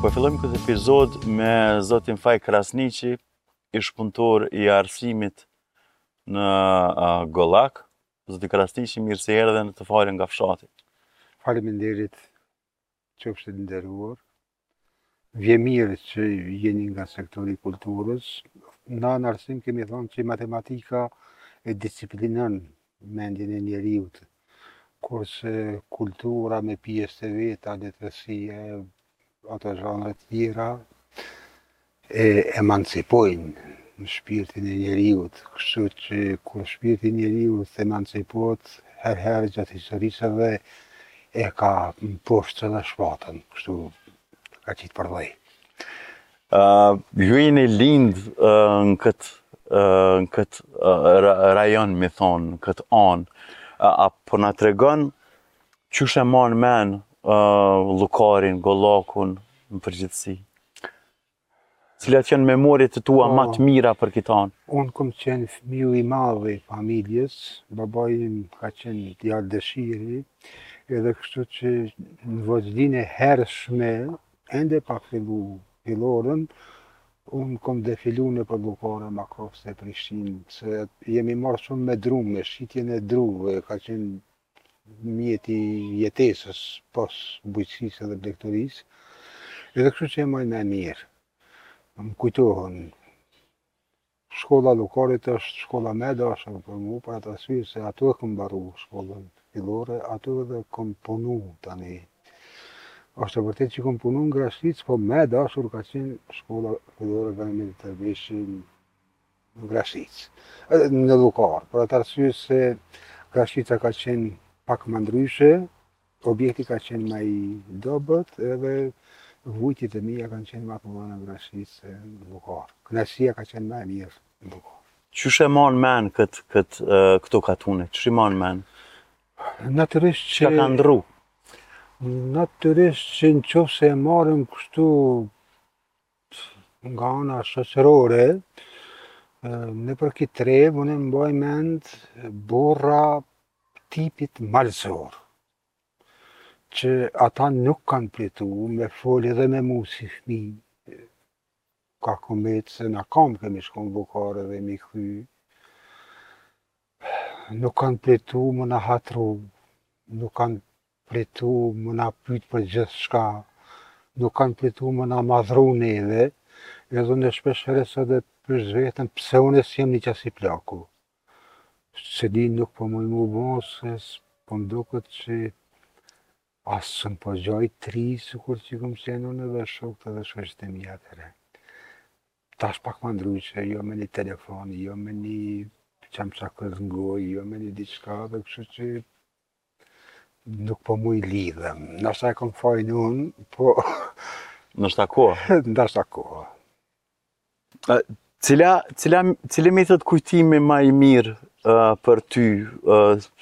Po fillojmë këtë episod me zotin Faik Krasniqi, ish-punëtor i arsimit në uh, Gollak. Zoti Krasniqi, mirë se erdhe në Të fala nga fshati. Faleminderit. Qofsh e nderuar. M'vjen mirë që jeni nga sektori i kulturës. Na n'arsim kemi thanë që matematika e disiplinon mendjen e njeriut, kurse kultura me pjesët e veta, letërsia e ato zhanre të tjera, e emancipojnë shpirtin e njeriut, kështu që kur shpirti i njeriut emancipohet herë-herë gjatë historisë edhe e ka mposhtë edhe shpatën, kështu e ka qitë përdhe. Uh, ju jeni lind uh, në këtë uh, në këtë uh, rajon, me thonë, në këtë anë, uh, a po na tregon Qysh e man men Llukarin, Gollakun në përgjithësi? Cilat janë memoriet e tua ma të mira për kit anë? Unë kam qenë fëmiu i madh i familjes, babai im ka qenë djalë dëshiri, edhe kështu që në vogëlinë e hershme, ende pa fillu filloren, unë kom defilu nëpër Llukar e Makovc e Prishtinë, se jemi marrë shumë me dru, me shitjen e druve, ka qenë mjeti i jetesës pos bujqësisë edhe blegtorisë, edhe kështu që e maj men mirë. Më kujtohen, shkolla e Llukarit asht shkolla më e dashur për mu, për atë arsye se aty e kam maru shkollën fillore, aty edhe kam punu tani. Asht e vërtetë që kam punu në Grashticë, po më e dashur ka qenë shkolla fillore Ganimete Tërbeshi, në Grashticë, edhe në Llukarë, për atë arsye se Grashtica ka qenë pak ma ndryshe, objekti ka qenë ma i dobët edhe vujtjet e mia kanë qenë ma të mëdha në Grashticë se në Llukarë. Kënaqësia ka qenë ma e mirë në Llukarë. Qysh e man men kët, kët, këto katune? Qysh i man men? Natyrisht që... Çka ka ndrru? Natyrisht që në qoftë se e marrim kështu nga ana shoqërore, nëpër këtë trevë, unë i mbaj mend burra t'tipit malësor, që ata nuk kanë pritu me fol edhe me mu si fmi, ka kanë vetë se na n'kamë kemi shku në Llukar edhe m'u kthy, nuk kanë pritu me na hatru, nuk kanë Pritu më na pyt për gjithçka, nuk kanë pritu më na nadhru neve, edhe unë shpesh herë sot e pyes veten pse unë s'jam ni qasi plaku. S'e di nuk po muj mu bo se po më duket që as s'un po gjoj t'ri sikur që kom qenë unë edhe shokët edhe shoqet e mia atëherë. Tash pak ma ndryshe, jo me një telefon, jo me një çamçakëz n'gojë, jo me një diçka, edhe kështu që Nuk po muj lidhem. Ndoshta e kam fajin unë, po... Ndoshta ko? Ndoshta ko. Cila, cila, cili mbetet kujtimi ma i mirë për ty,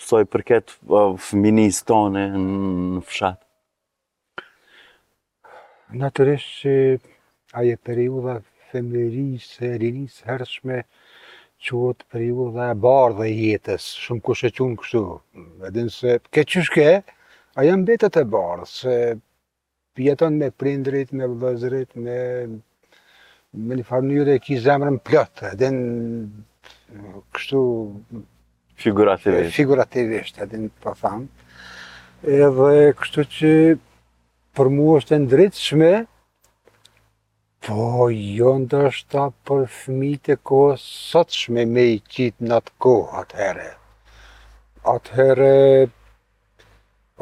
sa i përket fëminisë tane në fshat? Natyrisht që ajo periudha e fëmirisë, e rinisë së hershme, quhet periudha e bardhë e jetës, shumëkush e quan kështu, e din se ke qysh ke, ajo mbetet e bardhë, se jeton me prindërit, me vëllezërit, me Me një farë mënyre e ki zemrën plot, e din kështu... Figurativisht. Figurativisht, e din po tham. Edhe kështu që për mu është e ndritëshme, po jo ndoshta për fëmijët e kohës sotme me i qitë në atë kohë atëhere. Atëhere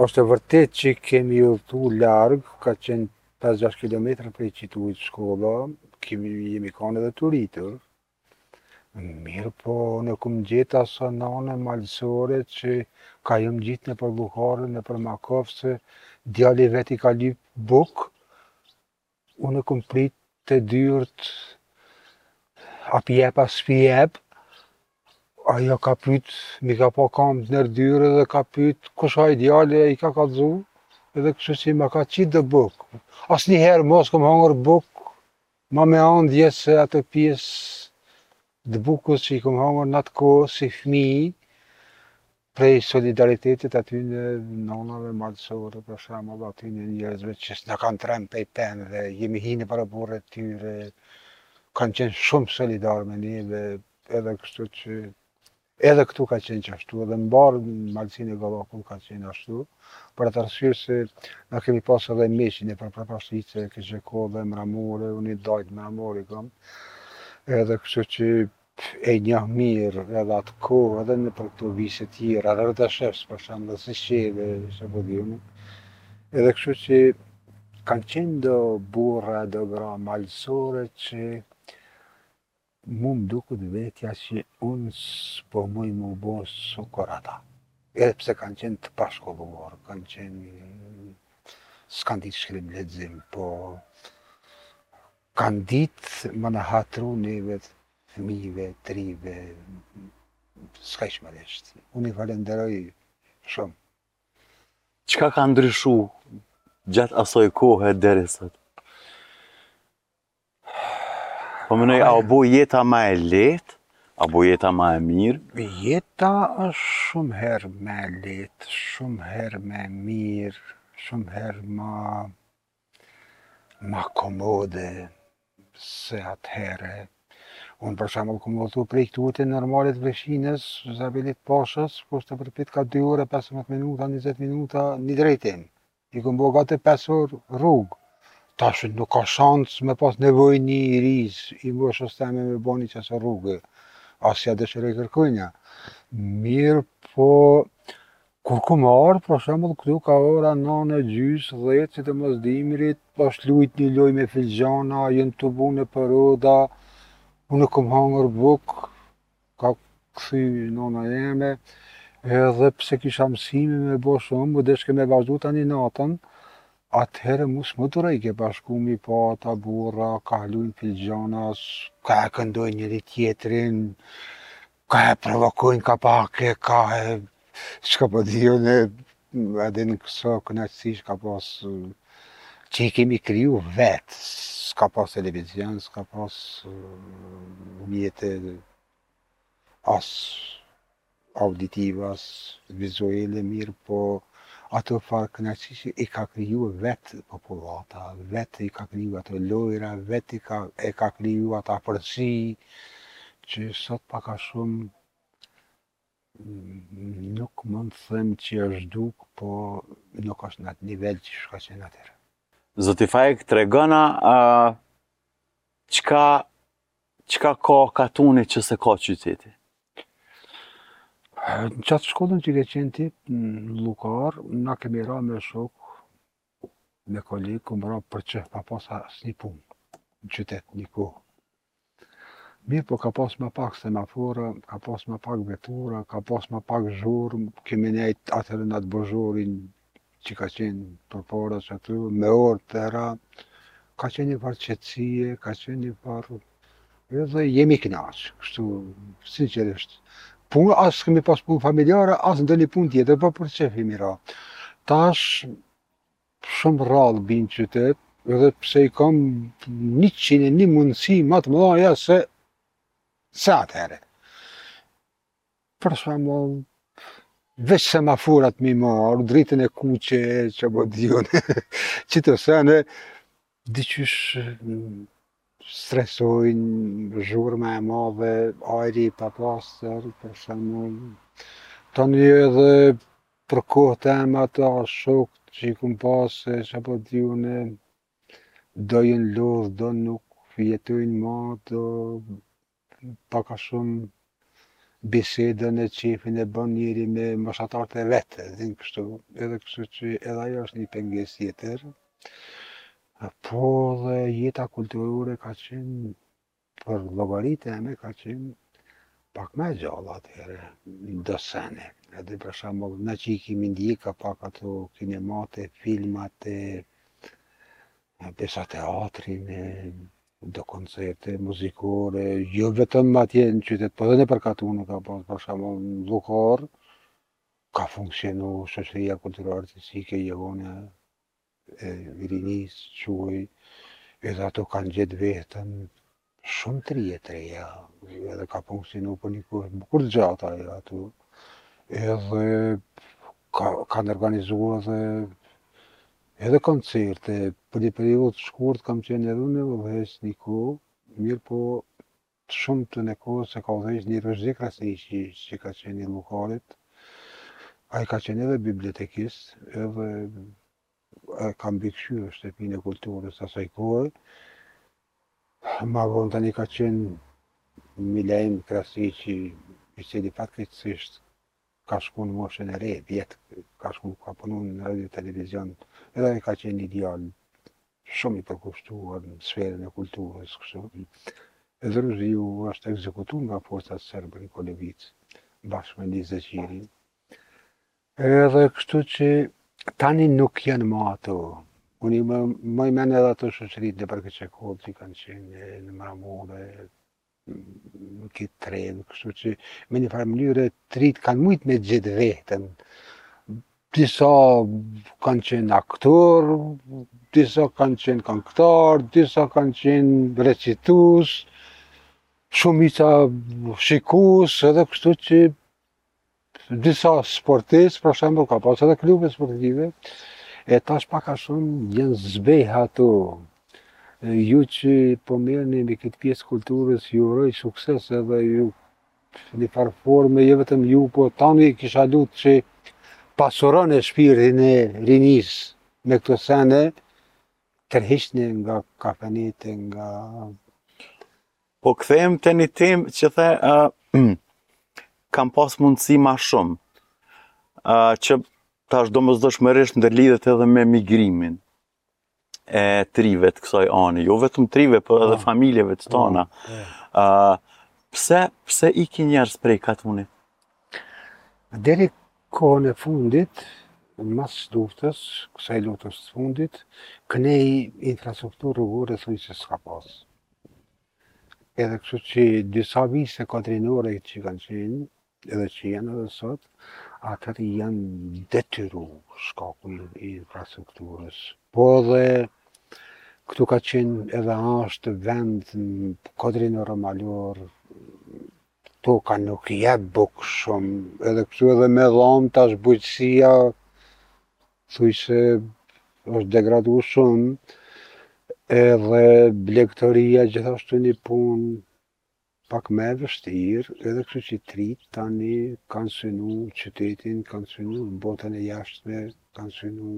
është e vërtetë që kemi udhëtu larg, ka qenë pesë gjashtë kilometra prej qitujt shkolla, kemi, jemi kanë edhe të rritur. Mirëpo, unë kam gjetë asi nane malësore që kah jom ngjitë nëpër Llukar, nëpër Makoc, se djali vet i ka lypë bukë, unë kam pritë te dyrtë, a p'i jep, a s'p'i jep, Ajo ka pyt, m'i ka pa kamtë nër dyr dhe ka pyt, kush a ai djali e i ka kallxu, edhe kështu që ma ka qit do bukë. Asnjëherë mos kom hangër bukë ma me andje se ato pjesë të bukës që i kom hangër në atë kohë si fëmijë, prej solidaritetit atyne nënave malësore për shembull atyne njerëzve që s'na kanë tremë pej pemëve jemi hi nëpër oborr të tyre kanë qenë shumë solidarë me neve edhe kështu që edhe këtu ka qenë qashtu edhe n'mbarë malësinë e Gallapit ka qenë ashtu për atë arsye se na kemi pas edhe miqësi nëpër Prapashticë Keqekollë dhe Mramor unë i dajt Mramor i kam edhe kështu që E njoh mirë edhe atë kohë edhe nëpër këto vise tjera, edhe ta shef për shembull Sicevë, çka po di unë. Edhe kështu që kanë qenë do burra e do gra malësore që mu më duket vetja që unë s'po muj më bo sikur ata. Edhe pse kanë qenë të pashkolluar, kanë qenë s'kanë ditë shkrim lexim, po Kanë ditë me na hatru neve fëmijëve të rive skajshmërisht. Unë i falenderoj shumë. Çka ka ndryshu gjatë asoj kohe deri sot? Po mënoj, a u bo jeta ma e letë? A bo jeta ma e mirë? Jeta është shumë herë ma e letë, shumë herë ma e mirë, shumë herë ma... ma komode se atëhere. Unë për shembull kum udhëtu prej këtu te Normalja e Prishtinës, Zabelit të Pashës, kush të përpjek ka 2 orë e 15 minuta, 20 minuta një drejtim. I kom bo gati 5 orë rrugë. Tash nuk ka shans me pas nevojë një i ri i moshës teme me bo një qasë rrugë. As s'ja dëshiroj kërkujna. Mirëpo Kur kum ardh për shembull këtu ka ora 9 e gjys, 10 sidomos dimrit, është lujt një lojë me filxhana, janë tubu nëpër oda, unë kom hangër bukë, ka kthy nëna jeme, edhe pse kisha msime me bo shumë, m'u deshke me vazhdu tani natën, atëhere mu s'më durejke, bajshku me i pa ata burra, ka lujn filxhana, ka i këndojnë njëri tjetrin, Ka e provokojnë ka pak e ka e çka po di unë edhe një këso kënaqësi ç'ka pas që i kemi kriju vet s'ç'ka pas televizion s'ç'ka pas mjete as auditive as vizuele mirëpo Ato farë kënaqësi i ka kriju vet popullata, vet i ka kriju ato lojra, vet i ka e ka kriju atë afërsi që sot pak a shumë nuk mund të them që është zhduk, po nuk është në atë nivel që ç'ka qenë atëherë. Zoti Faik, tregona çka Çka ka katuni që s'e ka qyteti? Në qatë shkollën që ke qenë ti, në Lukar, na kemi ra me shokë, me kolegë, kemi ra për qef pa pas asnjë punë në qytet, një kohë. Mirëpo ka pas ma pak semafora, ka pas ma pak vetura, ka pas ma pak zhurmë, kemi nejtë atëherë në atë Bozhurin, që ka qenë përpara qaty, me orë të tëra, ka qenë një farë qetësie, ka qenë një farë... Edhe jemi knaqë, kështu, sinqerisht. Punë, as kemi pas punë familjare, as ndonjë punë tjetër, po për qefi me ra. Tash, shumë rrallë bi n'qytet, edhe pse i kam njëqind e një mundësi, ma të mëdhaja se, se atëhere. Për shembull, veç semaforat me i marrë, dritën e kuqe, ça po di unë, qito sene, diqysh stresojnë, zhurma e madhe, ajri i papastër, për shembull. Tani edhe për kohë teme ata shokët që i kum pasë, ça po di unë, do janë lodhë, do nuk jetojnë ma, do Pak a shumë bisedën e qefin e bën njeri me moshatarët e vet, e din kështu, edhe kështu që edhe ajo është një pengesë tjetër. Po dhe jeta kulturore ka qenë për llogari teme ka qenë pak ma e gjallë atëherë, do sene. Edhe për shembull, na që i kemi ndjekë ka pak ato kinemat e filmat e besa teatrin e do koncerte muzikore, jo vetëm atje në qytet, po edhe nëpër katune ka pas, për shembull në Llukar, ka funksionu shoqëria kulturo-artistike, Jehona e Rinisë, quhej, edhe aty kanë gjetë veten, Shumë të ri e të reja, edhe ka funksionu për një kohë bukur të gjatë ajo aty. Edhe ka, kanë organizu edhe edhe koncerte, për një periudhë të shkurt kam qenë edhe unë udhëheqës një kohë, mirëpo të shumtën e kohës e ka udhëheqë një Ruzhdi Krasniqi, që ka qenë i Llukarit, ai ka qenë edhe bibliotekist, edhe e ka mbikëqyrë shtëpinë e kulturës asaj kohe. Ma vonë tani ka qenë Milaim Krasniqi, i cili fatkeqësisht ka shku në moshën e re, vjet, ka shku, ka punu në radio televizion, edhe ai ka qenë një djalë shumë i përkushtuar në sferën e kulturës, kështu. Ruzhdiu është ekzekutuar nga forcat serbe në Kolovicë, bashkë me Liz Zeqirin. Edhe kështu që tani nuk janë ma ato. Unë i maj men edhe ato shoqëritë nëpër Keqekollë që kanë qenë në Mramor, në këtë teren, kështu që me një farë mënyre të ritë kanë mujtë me gjetë veten. Disa kanë qenë aktor, disa kanë qenë këngëtar, disa kanë qenë recitus, shumica shikus, edhe kështu që disa sportistë, për shembull, ka pas edhe klube sportive, e tash pak a shumë janë zbeh ato. Ju që po merrni me këtë pjesë t'kulturës, ju uroj sukses edhe ju nifar forme, jo vetëm ju, po tanë i kisha lutë që pasurone shpirtin e rinis me këto sene, tërhiqni nga kafenetë, nga Po kthehem te ni temë që the ë kam pas mundësi ma shumë ë që tash domosdoshmërisht ndërlidhet edhe me migrimin e t'rive të kësaj ane, jo vetëm t'rive, po edhe po. familjeve të tana. Po, po. ë pse pse ikin njerëz prej katunit? Deri kohën e fundit, mas luftës, kësaj luftës të fundit, kënej infrastrukturë rrugore thujse s'ka pasë. Edhe kështu që disa vise kodrinore që kanë qenë, edhe që janë edhe sot, atëherë janë detyru shkaku i infrastrukturës. Po edhe këtu ka qenë edhe ashtë vend kodrinoro-malor, toka nuk jep bukë shumë, edhe kështu edhe me thanë tash bujqësia, Thujse është degradu shumë, edhe blegtoria gjithashtu një punë pak ma e vështirë, edhe kështu që t'ritë tanë kanë synu qytetin, kanë synu botën e jashtme, kanë synu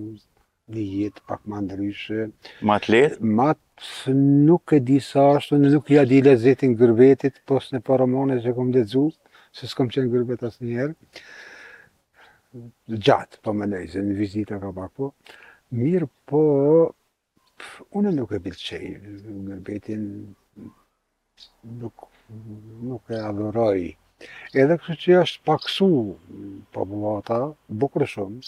një jetë pak ma ndryshe. Ma të lehtë? Ma të nuk e di sa asht, unë nuk ja di lezetin gurbetit, pos nëpër romane që kom lexu, se s'kom qenë n'gurbet asnjëherë. gjatë, po menoj se n'vizita ka pak po, mirëpo, unë nuk e pëlqej gurbetin nuk, nuk e adhoroj. Edhe kështu që është paksu popullata, bukur shumë,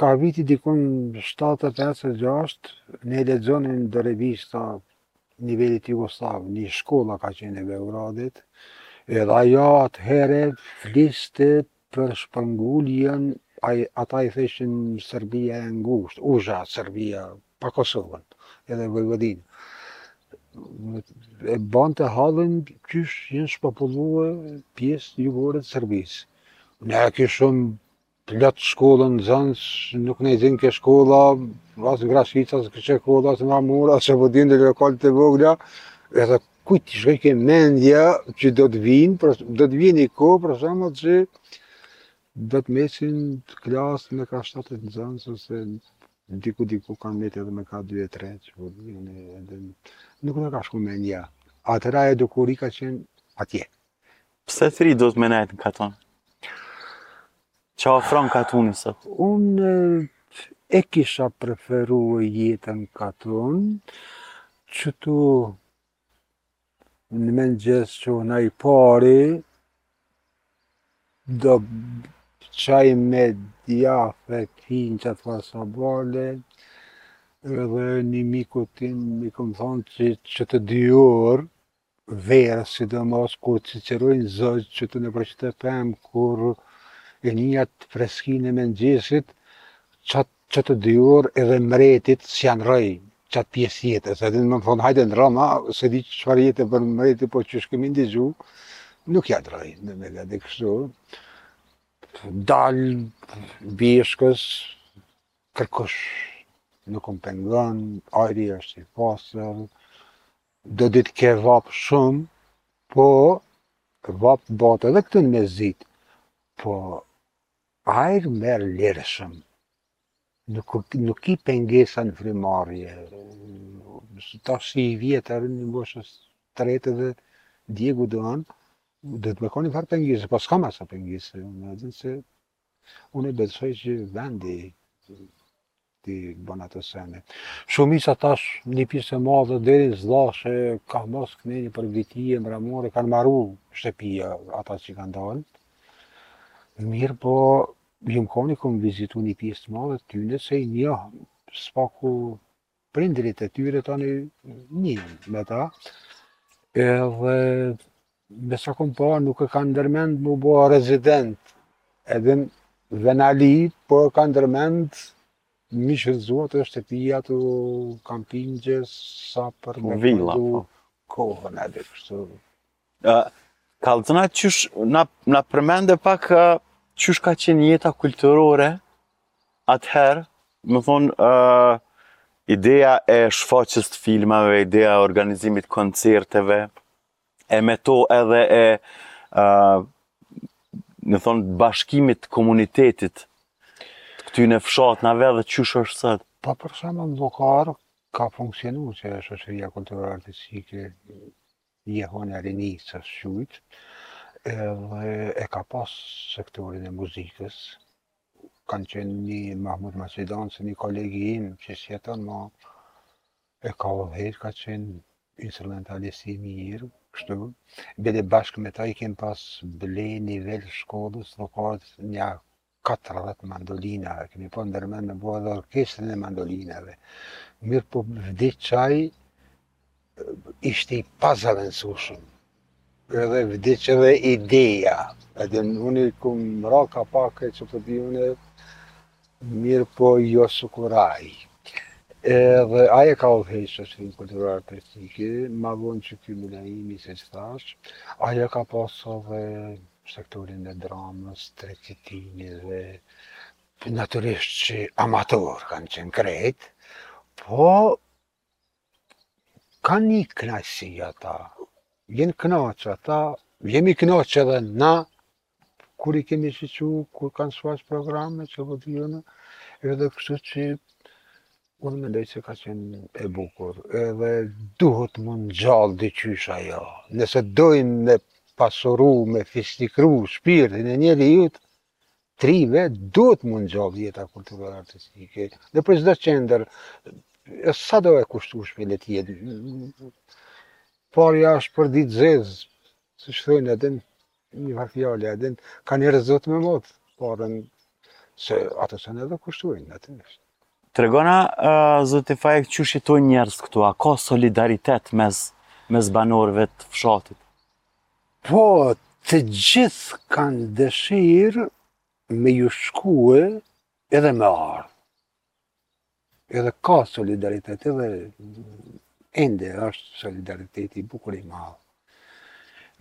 kah viti dikun 75-6, ne lexonim do revista t'nivelit jugosllav, një shkolla ka qenë e Beogradit, edhe ajo atëhere fliste për shpërnguljen, ata i thojshin Serbia e ngushtë, uzha Serbia, pa Kosovën, edhe Vojvodinën. E bante hallin qysh janë shpopullue pjesët jugore të Serbisë. Ne e kishëm Plot shkollën nxënës, nuk na zinke shkolla, as në Grashticë, as në Kërçekolla, as në Mamur, as që po din dhe lokalet të vogla, edhe kujt i shkojke mendja që do të vinë, për, do të vijë ni kohë, për shembull që do të mesin klasët me ka 7 nxënës, ose diku diku kanë metë edhe me ka 2-3, që po vinë edhe, nuk na ka shku mendja. Atëherë ajo dukuri ka qenë atje. Pse t'ri duhet me nejtë në katun? Çka ofron katuni sot? Unë e kisha preferu jetën n'katun, qaty në mëngjes çohna i pari, do çaj me djathë finë që të fasa bale, edhe një mikut tim, i kom thonë që, qato dy orë, verës, sidomos kur cicërojnë zogjtë qaty nëpër qito pemë kur e nin qat freskinë e mëngjesit, qat qato dy orë edhe mretit s'ja nrroj qat pjesë jetës, edhe me m'thonë hajde nrro ma, s'e di çfarë jete bën mreti po qysh kemi ndigju, nuk ja nrroj në me vete kështu, dal bjeshkës, kërkush nuk më pengon, ajri është i pastër, Do ditë ke vapë shumë, po vapë bot edhe këtu në mesdit. Po ajër merr lirshëm. Nuk nuk ki pengesa në frymëmarrje. Tash i vjetër në moshë të tretë dhe djegu do an, duhet me konë far pengesa, po s'kam asi pengesa, unë se Unë besoj që vendi t'i bën ato sene. Shumica tash një pjesë e madhe deri në Zllash ka mos këneni për vitije mramore kanë maru shtëpia ata që kanë dalë. Mirëpo jam konë kom vizitu një pjesë të madhe të tyne se i njoh s'paku prindërit e tyre tani njihem me ta, edhe me sa kom pa nuk e kanë ndërmend m'u bo rezident edhe venali, po e kanë ndërmend m'i shfrytëzu ato shtëpia të kampingjes sa për me vila, po. kohën edhe kështu. Uh, Kallzona, qysh, na, na përmende pak uh, qysh ka qenë jeta kulturore atëherë, më thonë, uh, ideja e shfaqjes të filmave, ideja e organizimit të koncerteve, e me to edhe e, uh, më thonë, bashkimit të komunitetit, të këtyne fshatnave dhe qysh është sot. Po po, për shembull në Llukar ka funksionu që e shoqëria kulturore artistike, Jehona e Rinisë u qujt, edhe e ka pas sektorin e muzikës. Ka qenë një Mahmut Maqedonci, një kolegi im që s'jeton ma, e ka udhëheqë, ka qenë instrumentalist i mirë, kështu. Bile bashkë me ta i kemë pas ble n'nivel shkollës, Llukarit nja Katërdhjetë mandolina, e keni pa ndërmend me ba edhe orkestrën e mandolinave. Mirëpo vdiq aj, ishte i pazavendsushëm. Edhe vdiq edhe ideja. Edhe unë i kum ra ka pak e që po di unë, mirëpo jo sikur aj. Edhe aj e ka udhëheqë shoqninë kulturo-artistike, ma vonë që ky Milaimi, siç thashë, aj ka pasë edhe sektorin e dramës, tregjetini dhe natyrisht që amator kanë qenë krejt, po kanë një knaqsi ata, jenë knaqë ata, jemi knaqë edhe na, kur i kemi kqyrë, kur kanë shfaq programe, që vetjen, edhe kështu që Unë mendoj që ka qenë e bukur, edhe duhet me u ngjallë, qysh jo. Nëse dojmë me pasuru, me fisnikru shpirtin e njeriut, prijetë duhet me u ngjallë jeta kulturore artistike. Nëpër çdo qender, sa do e kushtushme le t'jetë. Parja është për ditë të zezë, siç thojnë edhe në Një farë fjale, e din, ka njerëz zot e mot, parën, se ato se në edhe kushtojnë, në të nështë. Tregona, zoti Faik, qysh jetojnë njerëz këtu, a ka solidaritet mes, mes banorëve të fshatit? Po, të gjithë kanë dëshirë me ju shkue edhe me ardhë. Edhe ka solidaritet, edhe ende është solidariteti i bukur i madh.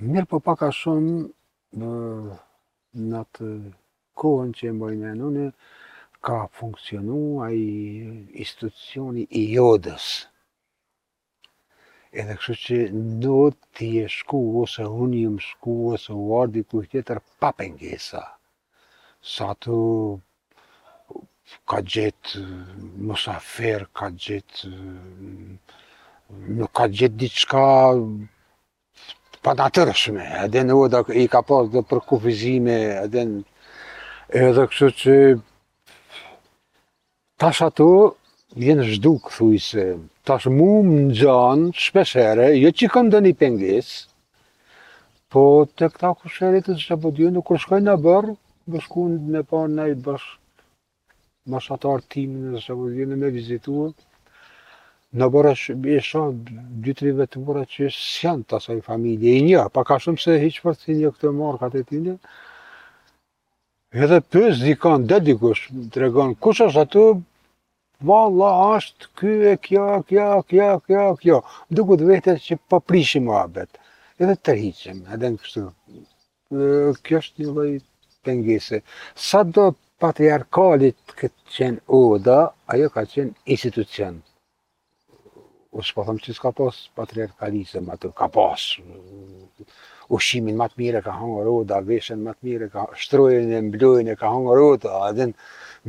Mirëpo pak a shumë në atë kohën që e mbaj men unë, ka funksionu ai institucioni i odës. Edhe kështu që do ti je shku ose unë jam shku ose u ardh dikush tjetër pa pengesa. Se aty ka gjet musafir, ka gjet nuk ka gjet diçka Pa natyrshme, edhe në oda i ka pas do kufizime, edhe në... Edhe kështu që... Tash ato jenë zhduk, thuj se... Tash mu më ngjan, shpeshere, jo që i kam donji penges, po te këta kusherit, në që që po dhjo, unë kur shkoj n'oborr, po shkoj me pa një bashk, Moshatar timin e shkoj me vizitu n'oborr e shoh dy tri vetura që s'janë të asaj familje i njoh pak a shumë se hiç s'i njoh këto markat e tyne edhe pyes dikon dhe dikush tregon kush është aty valla ashtë ky e kjo kjo kjo kjo kjo duket vetes që pa po prish muhabet edhe tërhiqem edhe në kështu Kjo është një lloj pengese. Sado patriarkale të ketë qenë oda, ajo ka qenë institucion. Unë s'po tham që s'ka pas patriarkalizëm aty, ka pas. Ushqimin ma të mirë ka hangër oda, veshën ma të mirë, shtrojën e mblojën e ka hangër oda, edhe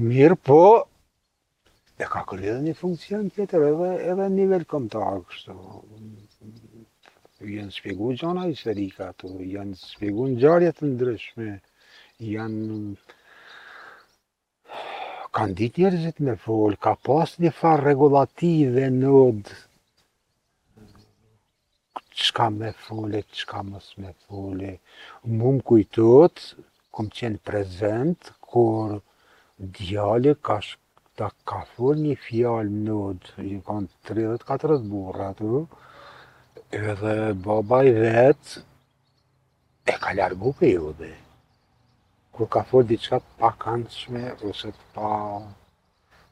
mirëpo, E ka kry edhe një funksion tjetër edhe edhe në nivel komtar kështu. Janë shpjegu gjana historike aty, janë shpjegu ngjarje të ndryshme, janë kanë ditë njerëzit me fol, ka pas një farë rregullative në odë Çka me fol e çka mos me fol. Mu më kujtohet, kom qenë prezent kur djali ka ka fol një fjalë në odë, ishin kanë tridhjetë katërdhjetë burra aty, edhe baba i vet e ka largu pej ode. Kur ka fol diçka të pakandshme ose të pa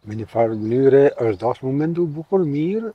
me një farë mënyre është dashtë m'u mendu bukur mirë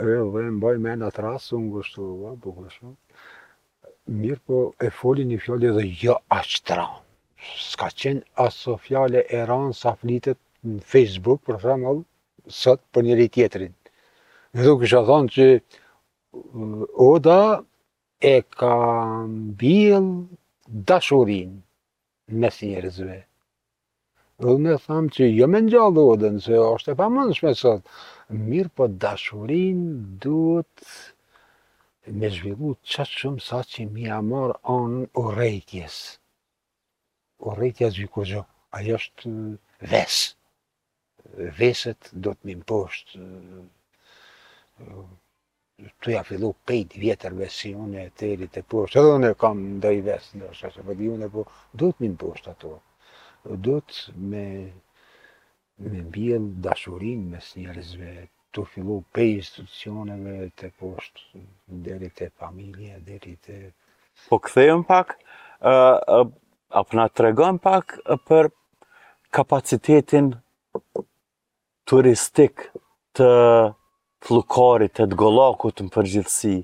Edhe e mbaj mend atë rast, u ngushtu bukur shumë. Mirëpo e foli një fjalë edhe jo aq të randë. S'ka qenë aso fjale e randë sa flitet në Facebook për shembull sot për njëri tjetrin. Dhe do kisha thënë që Oda e ka mbjell dashurinë në mes njerëzve. Dhe unë e tham që jo me ngjallë odën, se është e pamundshme sot, mirëpo dashurinë duhet me zhvillu qaq shumë saqë me ia marrë anën urrejtjes. Urrejtja s'hyn kurgjo, ajo është ves. Veset duhet m'i mposht tu ia fillu pej t'vjetërve si unë e deri te poshtë, edhe unë e kam ndoj ves, ndoshta s'e po di unë, po duhet m'i mposht ato. Duhet me me mbjell dashurinë mes njerëzve, tu fillu pej institucioneve te poshtë deri te familja deri te po kthehem pak ë a po na tregon pak për kapacitetin turistik të Llukarit, të të Gollakut në përgjithësi.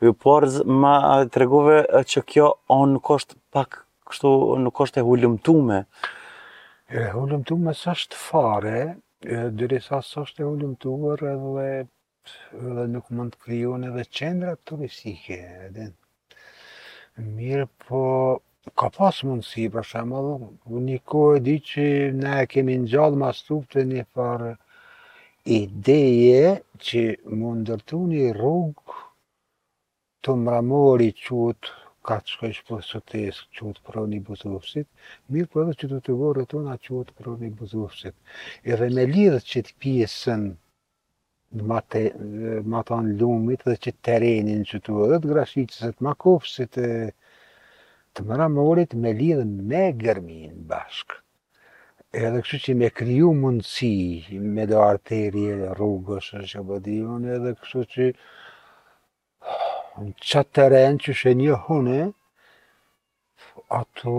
Ju parma tregove që kjo anë nuk është pak kështu nuk është e hulumtume. E hulumtume s'është fare, Derisa s'është e hulumtuar edhe edhe nuk mund të krijohen edhe qendrat turistike, e din. Mirëpo, ka pas mundësi, për shembull, një kohë e di që ne e kemi ngjallë mas lufte një farë ideje që m'u ndërtu një rrugë Te Mramori qëtu kah t'shkojsh për Suteskë quhet Prroni i Buzovcit, mirëpo edhe qëtu te vorret tona quhet Prroni i Buzovcit. Edhe me lidh qit pjesën mate, matan lumit dhe qit terenin qëtu edhe të Grashticës e të Makovcit e të Mramorit me lidh me Gërminë bashkë. Edhe kështu që me kriju mundësi me do arterie rrugësh ça po di unë edhe kështu që Në qatë teren qysh e njoh unë, aty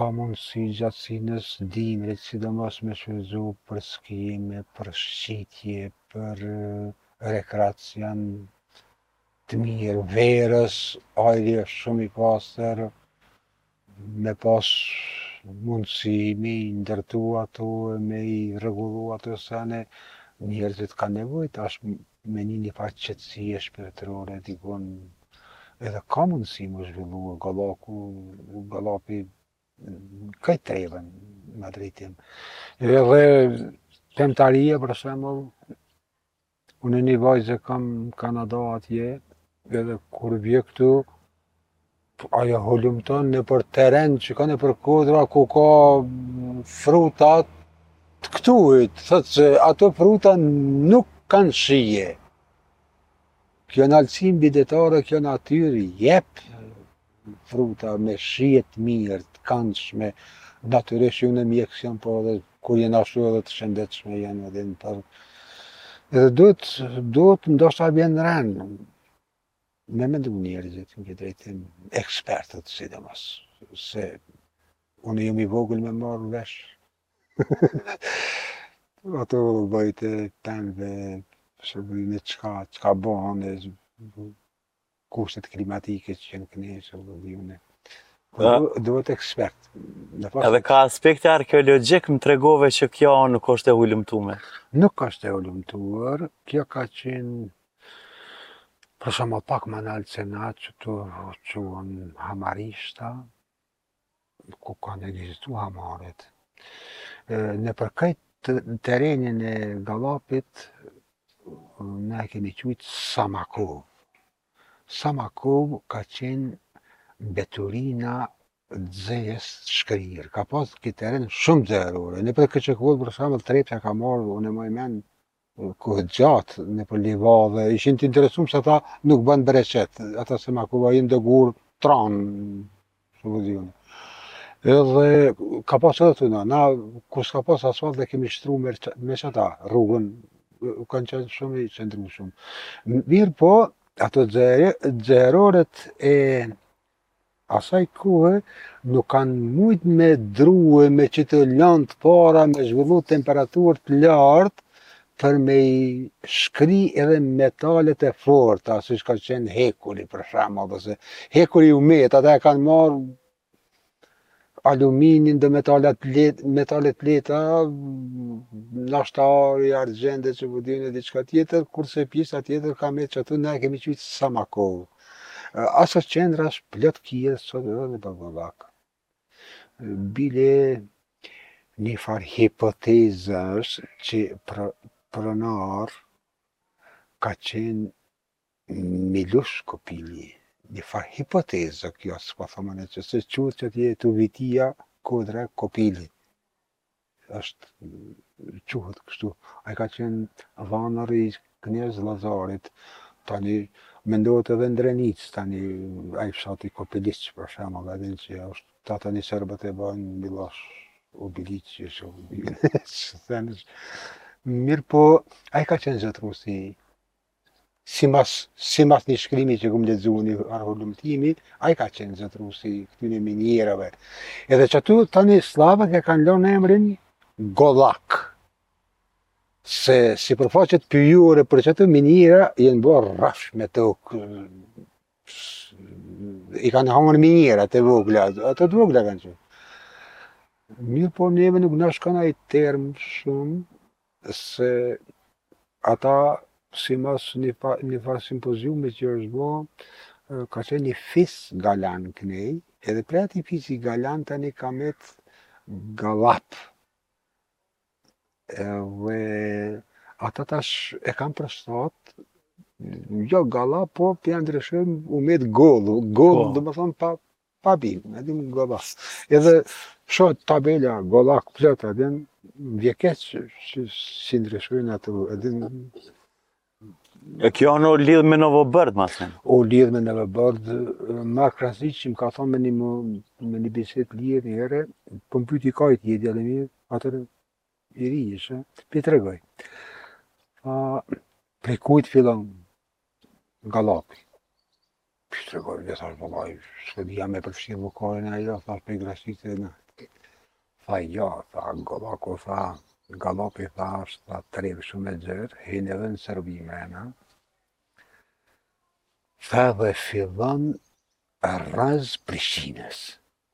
ka mundësi gjatë stinës dimrit, sidomos me shfrytëzu për skijime, për shqitje, për rekreacion të mirë. Verës, ajri është shumë i pastër, me pas mundësi me i ndërtu ato e me i rregullu ato sene njerëzit kanë nevojë tash me një një farë qetësie shpirtërore dikun edhe ka mundësi m'u zhvillu Gollaku Gallapi kjo trevë në drejtim edhe pemtaria për shembull Unë një vajzë e kam në Kanada atje, edhe kur vje këtu, ajo hulumton nëpër teren që ka nëpër kodra ku ka mm, frutat të këtuhit, thotë se ato fruta nuk kanë shije. Kjo naltësi mbidetare, kjo natyrë jep, fruta me shije të mirë, të këndshme, natyrisht unë mjek s'jam, por edhe kur janë ashtu edhe të shëndetshme janë edhe nëpër... Edhe duhet, duhet, ndoshta vjen ren, me mendu njerëzit në këtë drejtim, ekspertët sidomos, se unë jam i vogël me marrë vesh. Ato llojet e pemve, se bëjnë çka, çka bëhen, kushtet klimatike që janë këne, ça po di unë. Po duhet ekspert. Edhe kah aspekti arkeologjik më tregove që kjo nuk është e hulumtume. Nuk është e hulumtuar, kjo ka qenë për shembull pak ma nalt se na qëtu quhen Hamarishta, ku kanë ekzistuar hamaret. Nëpër krejt terenin e Gallapit na e kemi qujt Samakovë. Samakovë ka qenë mbeturina xehes shkrirë, ka pas ky teren shumë xeherore, nëpër këtë kohë për shembull Trepça ka marrë, unë e maj mend, kohë të gjatë nëpër livadhe ishin të interesuar se ata nuk bënë breqet ata Samakova janë dëgur tron shpëziun edhe ka pas edhe te na kur s'ka pas asfalt e kemi shtru me me qata rrugën kanë qenë shumë të qëndrueshëm mirëpo ato xeheroret e Asaj kohe nuk kanë mujt me drue me qito lëndë të para me zhvillu temperaturë të lartë për me i shkri edhe metalet e forta, siç ka qenë hekuri për shembull, edhe hekuri u metë, ata e kanë marrë aluminin do metalet të lehta, metalet të lehta, ndoshta ari, argjend e ç'po di un e diçka tjetër, kurse pjesa tjetër ka met qatu ne e kemi quajt Samakov. Aso qendre është plot kije sot edhe në Ballballak. Bile një farë hipoteze është që pronari ka qenë Milush Kopili, Një farë hipoteze kjo, s'po them unë që se quhet qatje tu Vitia kodra e Kopilit. Është quhet kështu. Ai ka qenë dhandër i Knez Lazarit. Tani mendohet edhe në Drenicë tani ai fshati Kopiliq për shembull, edhe në që është ta tani serbët e bëjnë Milosh Obiliq që shumë. Mirëpo, ai ka qenë zotruesi Simas simas një shkrimi që kam lexuar një hulumtimi, ai ka qenë zotruesi i këtyre minierave. Edhe qatu tani slavët e kanë lënë emrin Gollak. Se sipërfaqet pyjore për qato miniera jenë bërë rrafsh me tokë. I kanë hangër miniera të vogla, ato të vogla kanë qenë. Mirëpo neve nuk na shkon ai term shumë, se ata simas një far simpoziumi që është bo ka qenë një fis galab knej edhe prej atij fisi galab tani ka met gallap edhe ata tash e kanë përshtat jo gallap po po ja ndryshojnë u met gollu gollu domethënë pa Pa bimë, e din gollak. Edhe shoh tabela gollak plot, e din, më vje keq që s'i ndryshojnë ato, e din. E kjo në lidh me Novobërd, me thënë? O lidh me Novobërd, Mark Krasniqi që më ka thonë me një, me një bisedë t'lirë një herë, po më pyti kah je ti djalë i mirë, atër i ri ishe, i tregoj. A, prej kujt fillon, Gallapi. Që të tregojnë, dhe thash, vëllaj, s'ke dija me përfshirë më kojnë e jo, thash, për Grashticë e në. Tha, jo, tha, Gollaku, tha, Gallapi, tha, është, tha, trevë shumë e gjerë, hin edhe në Serbi mrena. Tha dhe fillon rrëz Prishtinës.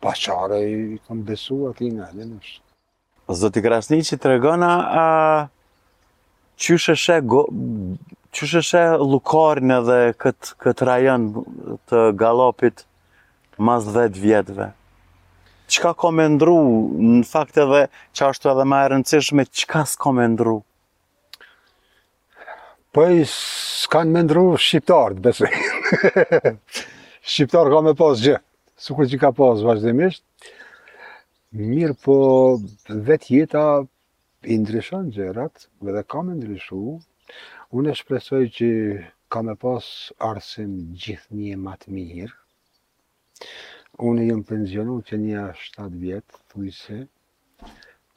Pasha i kam besu ati në edhe nështë. Zoti Krasniqi, tregona, a, qysh e sheh, qysh e sheh Llukarin edhe këtë kët rajon të Gallapit mas 10 vjetëve? Çka ka me ndru, në fakt edhe, çka është edhe ma e rëndësishme, çka s'ka me ndru? Po s'kanë me ndru shqiptarët, besoj. Shqiptarë ka me pas gjë, sikur që ka pas vazhdimisht. Mirëpo vetë jeta i ndryshon gjërat dhe ka me ndryshu. Unë e shpresoj që ka me pas arsim gjithnjë e ma t'mirë. Unë jam pensionu qe nja 7 vjet, thujse,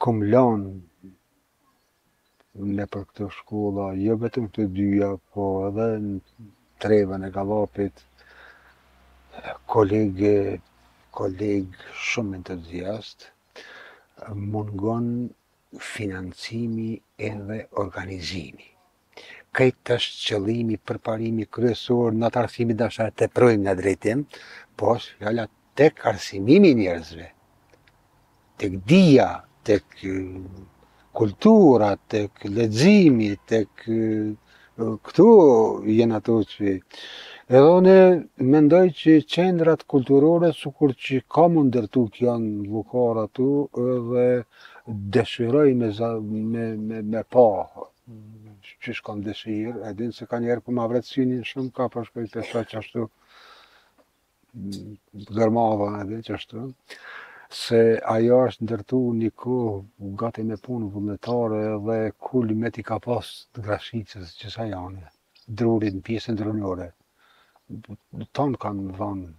kom lan Nëpër këto shkolla, jo vetëm këto dyja, po edhe në trevën e Gallapit, kolegë, kolegë shumë entuziastë, mungon financimi edhe organizimi. Krejt është qëllimi, përparimi kryesor në atë arsimi dashtë të veprojmë në drejtim, po është fjala tek arsimimi i njerëzve, tek dija, tek kultura, tek leximi, tek këtu janë ato që edhe une mendoj që qendrat kulturore sikur që ka me u ndërtu kjo në Llukar aty edhe dëshiroj me, me, me, me pa qysh kam dëshirë, e din se kanjëherë po ma vret synin shumë, kah po shkoj të shoh qashtu, gërmadha edhe qashtu, se ajo është ndërtu një kohë gati me punë vullnetare dhe kulmet i ka pas të Grashticës që sa janë, drurit, pjesën drunore. Tanë kanë dhanë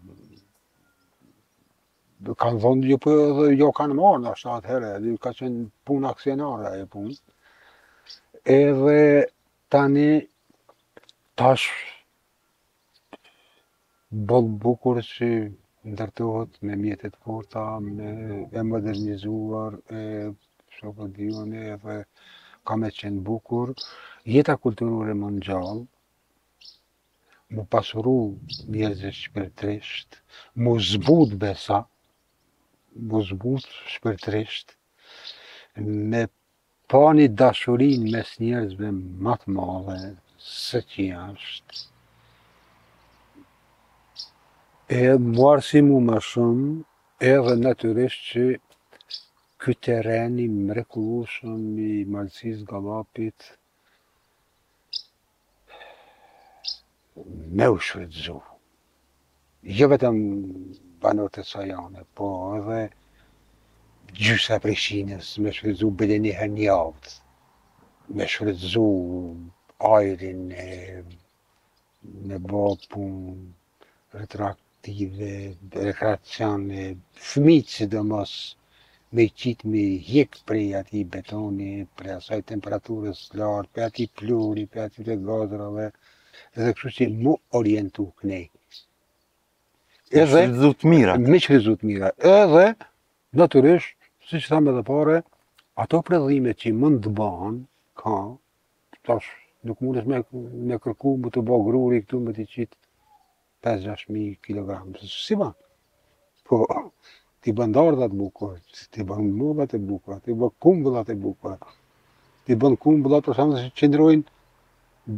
Kanë dhënë jo po edhe jo kanë marrë në at'ha atëherë, edhe ka qenë punë aksionare e punë. Edhe tani tash boll bukur që ndërtohet me mjete t'forta, me e modernizuar, e shumë për dhjone, edhe ka me qenë bukur. Jeta kulturore ma e gjallë, mu pasuru njerëzit shpirtërisht, mu zbut besa, mu zbut shpirtërisht, me pa një dashuri mes njerëzve ma të madhe se që asht, e mu arsimu më shumë edhe natyrisht që ky teren i mrekullueshëm i Malësisë Gallapit me u shfrytëzu. Jo vetëm banorët e sa janë, po edhe gjysa e Prishtinës me shfrytëzu bile një herë një n'javët, me shfrytëzu ajrin e me bo punë retroaktive, rekreacione, fëmijët sidomos me i qit me i hjek prej atij betoni, prej asaj temperaturës lartë, prej atij pluhuri, prej atyne gazrave, edhe kështu që mu orientu knej. Edhe, me shfrytëzu t'mira. Me shfrytëzu t'mira. Edhe, natyrisht, siç thamë edhe parë, ato prodhime që mund të banë, ka, tash nuk mundesh me, me kërku, me t'u bo gruri këtu, me të qit 5-6 mij kilogram, se s'i ban. Po, t'i bën dardhat bukura, t'i bën mollat e bukura, t'i bën kumbullat e bukura, t'i bën kumbullat për shembull që qëndrojnë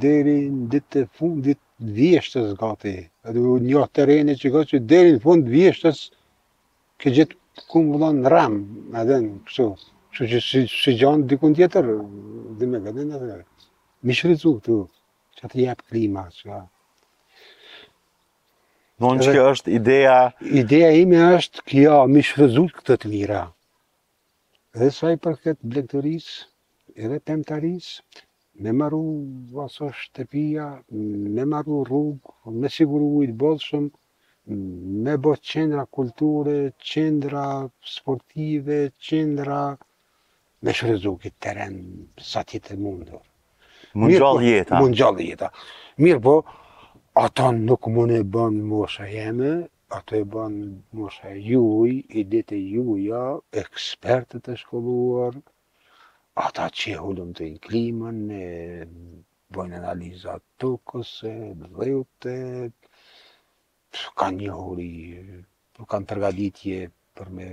deri në ditë të fundit vjeshtës gati, edhe nja terene që gati që deri në fund vjeshtës Ke gjetë kumbullën n'rrem, me thënë kështu. Kështu që si, s'i gjan dikun tjetër, domethënë edhe. M'i shfrytëzu këto, ça të jep klima, që... Në në që është ideja... Ideja ime është kjo, m'i shfrytëzu këto të mira. Dhe sa i përket blegtërisë edhe pemtarisë, me marru aso shtëpia, me marru rrugë, me siguru ujë të bollshëm, me bo qendra kulture, qendra sportive, qendra me shfrytëzu këtë teren sa t'jet e mundur. M'u ngjall po, jeta. M'u ngjall jeta. Mirëpo, ato nuk mun e bon mosha jeme, Ato e ban mosha e juj, idetë e juja, ekspertët e shkolluar, ata që e hulumtojnë klimën, e bëjnë analiza të tokës, e dheut, e kanë njohuri, kanë përgatitje për me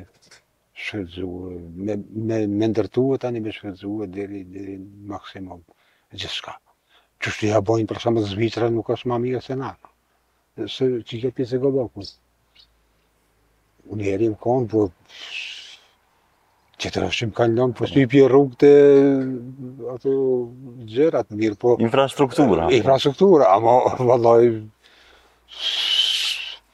shfrytëzue, me, me, me ndërtue tani me shfrytëzue deri, deri në maksimum gjithçka. Qështu ja bojnë për shembull Zvicra nuk është ma mirë se na. Se që kjo pjesë e gobakut. Unë jam konë, po që të rëshim kanë lënë përshtypje rrugët ato gjërat mirë, po... Infrastruktura. Infrastruktura, ama vëllaj...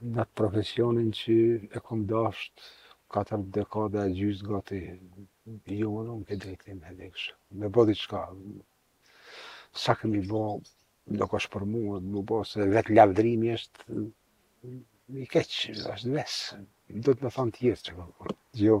në atë profesionin që e kom dasht katër dekada e gjysë gati jo më nuk e drejtim edhe kështu me bo diçka sa kemi bo nuk është për mua me bo se vetëlavdrimi është i keq është ves duhet me thanë tjerë që kom jo